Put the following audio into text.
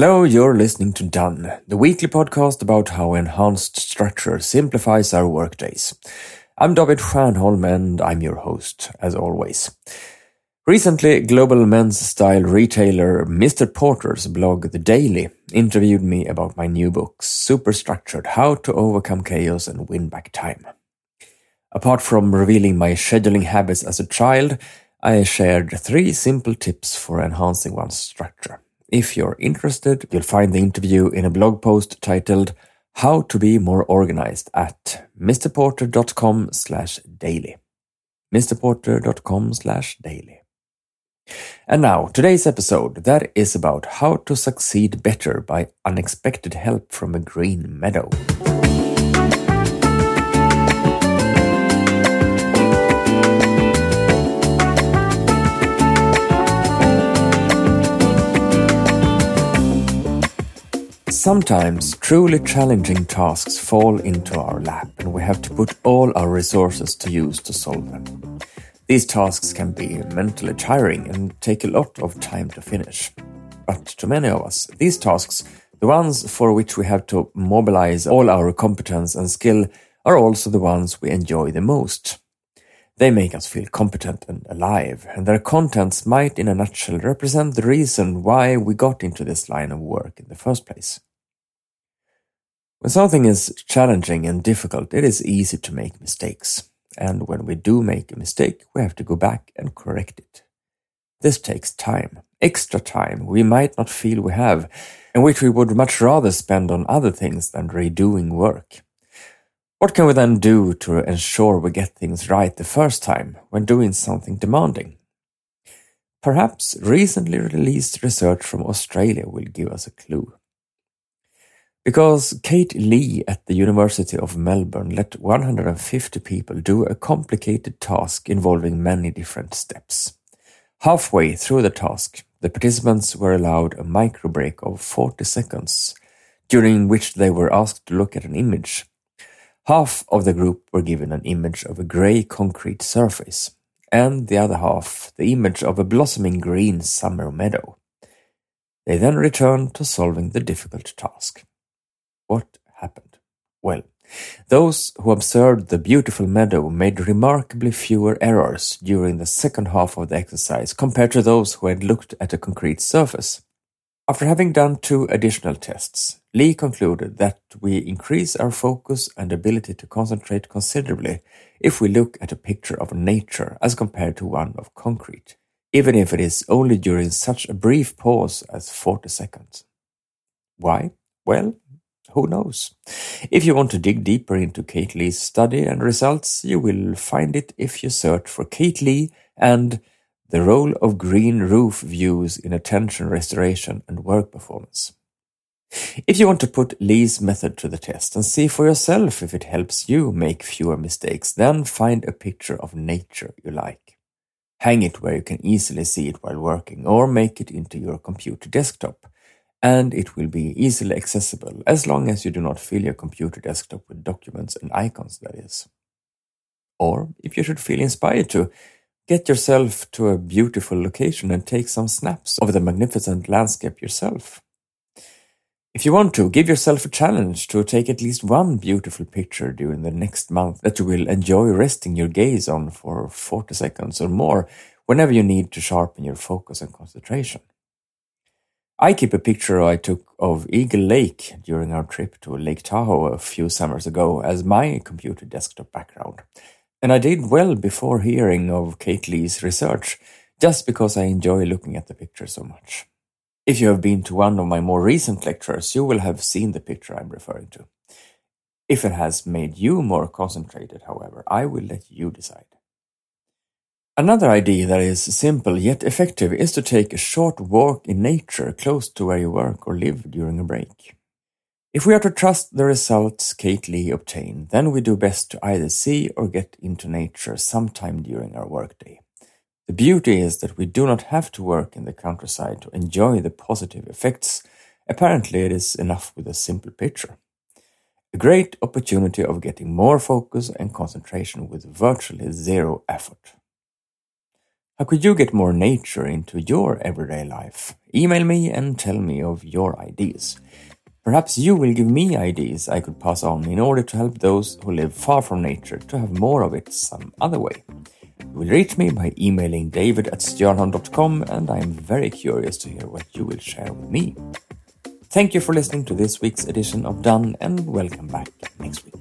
Hello, you're listening to Done, the weekly podcast about how enhanced structure simplifies our workdays. I'm David Stjernholm and I'm your host, as always. Recently, global men's style retailer Mr. Porter's blog The Daily interviewed me about my new book, Superstructured How to Overcome Chaos and Win Back Time. Apart from revealing my scheduling habits as a child, I shared three simple tips for enhancing one's structure. If you're interested, you'll find the interview in a blog post titled How to Be More Organized at mrporter.com slash daily. mrporter.com slash daily. And now, today's episode, that is about how to succeed better by unexpected help from a green meadow. Sometimes truly challenging tasks fall into our lap and we have to put all our resources to use to solve them. These tasks can be mentally tiring and take a lot of time to finish. But to many of us, these tasks, the ones for which we have to mobilize all our competence and skill, are also the ones we enjoy the most. They make us feel competent and alive, and their contents might, in a nutshell, represent the reason why we got into this line of work in the first place. When something is challenging and difficult, it is easy to make mistakes. And when we do make a mistake, we have to go back and correct it. This takes time, extra time we might not feel we have, and which we would much rather spend on other things than redoing work. What can we then do to ensure we get things right the first time when doing something demanding? Perhaps recently released research from Australia will give us a clue. Because Kate Lee at the University of Melbourne let 150 people do a complicated task involving many different steps. Halfway through the task, the participants were allowed a micro break of 40 seconds, during which they were asked to look at an image. Half of the group were given an image of a grey concrete surface, and the other half the image of a blossoming green summer meadow. They then returned to solving the difficult task. What happened? Well, those who observed the beautiful meadow made remarkably fewer errors during the second half of the exercise compared to those who had looked at a concrete surface. After having done two additional tests, Lee concluded that we increase our focus and ability to concentrate considerably if we look at a picture of nature as compared to one of concrete, even if it is only during such a brief pause as 40 seconds. Why? Well, who knows? If you want to dig deeper into Kate Lee's study and results, you will find it if you search for Kate Lee and the role of green roof views in attention restoration and work performance. If you want to put Lee's method to the test and see for yourself if it helps you make fewer mistakes, then find a picture of nature you like. Hang it where you can easily see it while working or make it into your computer desktop and it will be easily accessible as long as you do not fill your computer desktop with documents and icons, that is. Or, if you should feel inspired to, get yourself to a beautiful location and take some snaps of the magnificent landscape yourself. If you want to, give yourself a challenge to take at least one beautiful picture during the next month that you will enjoy resting your gaze on for 40 seconds or more whenever you need to sharpen your focus and concentration. I keep a picture I took of Eagle Lake during our trip to Lake Tahoe a few summers ago as my computer desktop background. And I did well before hearing of Kate Lee's research, just because I enjoy looking at the picture so much. If you have been to one of my more recent lectures, you will have seen the picture I'm referring to. If it has made you more concentrated, however, I will let you decide. Another idea that is simple yet effective is to take a short walk in nature close to where you work or live during a break. If we are to trust the results Kate Lee obtained, then we do best to either see or get into nature sometime during our workday. The beauty is that we do not have to work in the countryside to enjoy the positive effects. Apparently, it is enough with a simple picture. A great opportunity of getting more focus and concentration with virtually zero effort. How could you get more nature into your everyday life? Email me and tell me of your ideas. Perhaps you will give me ideas I could pass on in order to help those who live far from nature to have more of it some other way. You will reach me by emailing david at stjernholm.com and I am very curious to hear what you will share with me. Thank you for listening to this week's edition of Done and welcome back next week.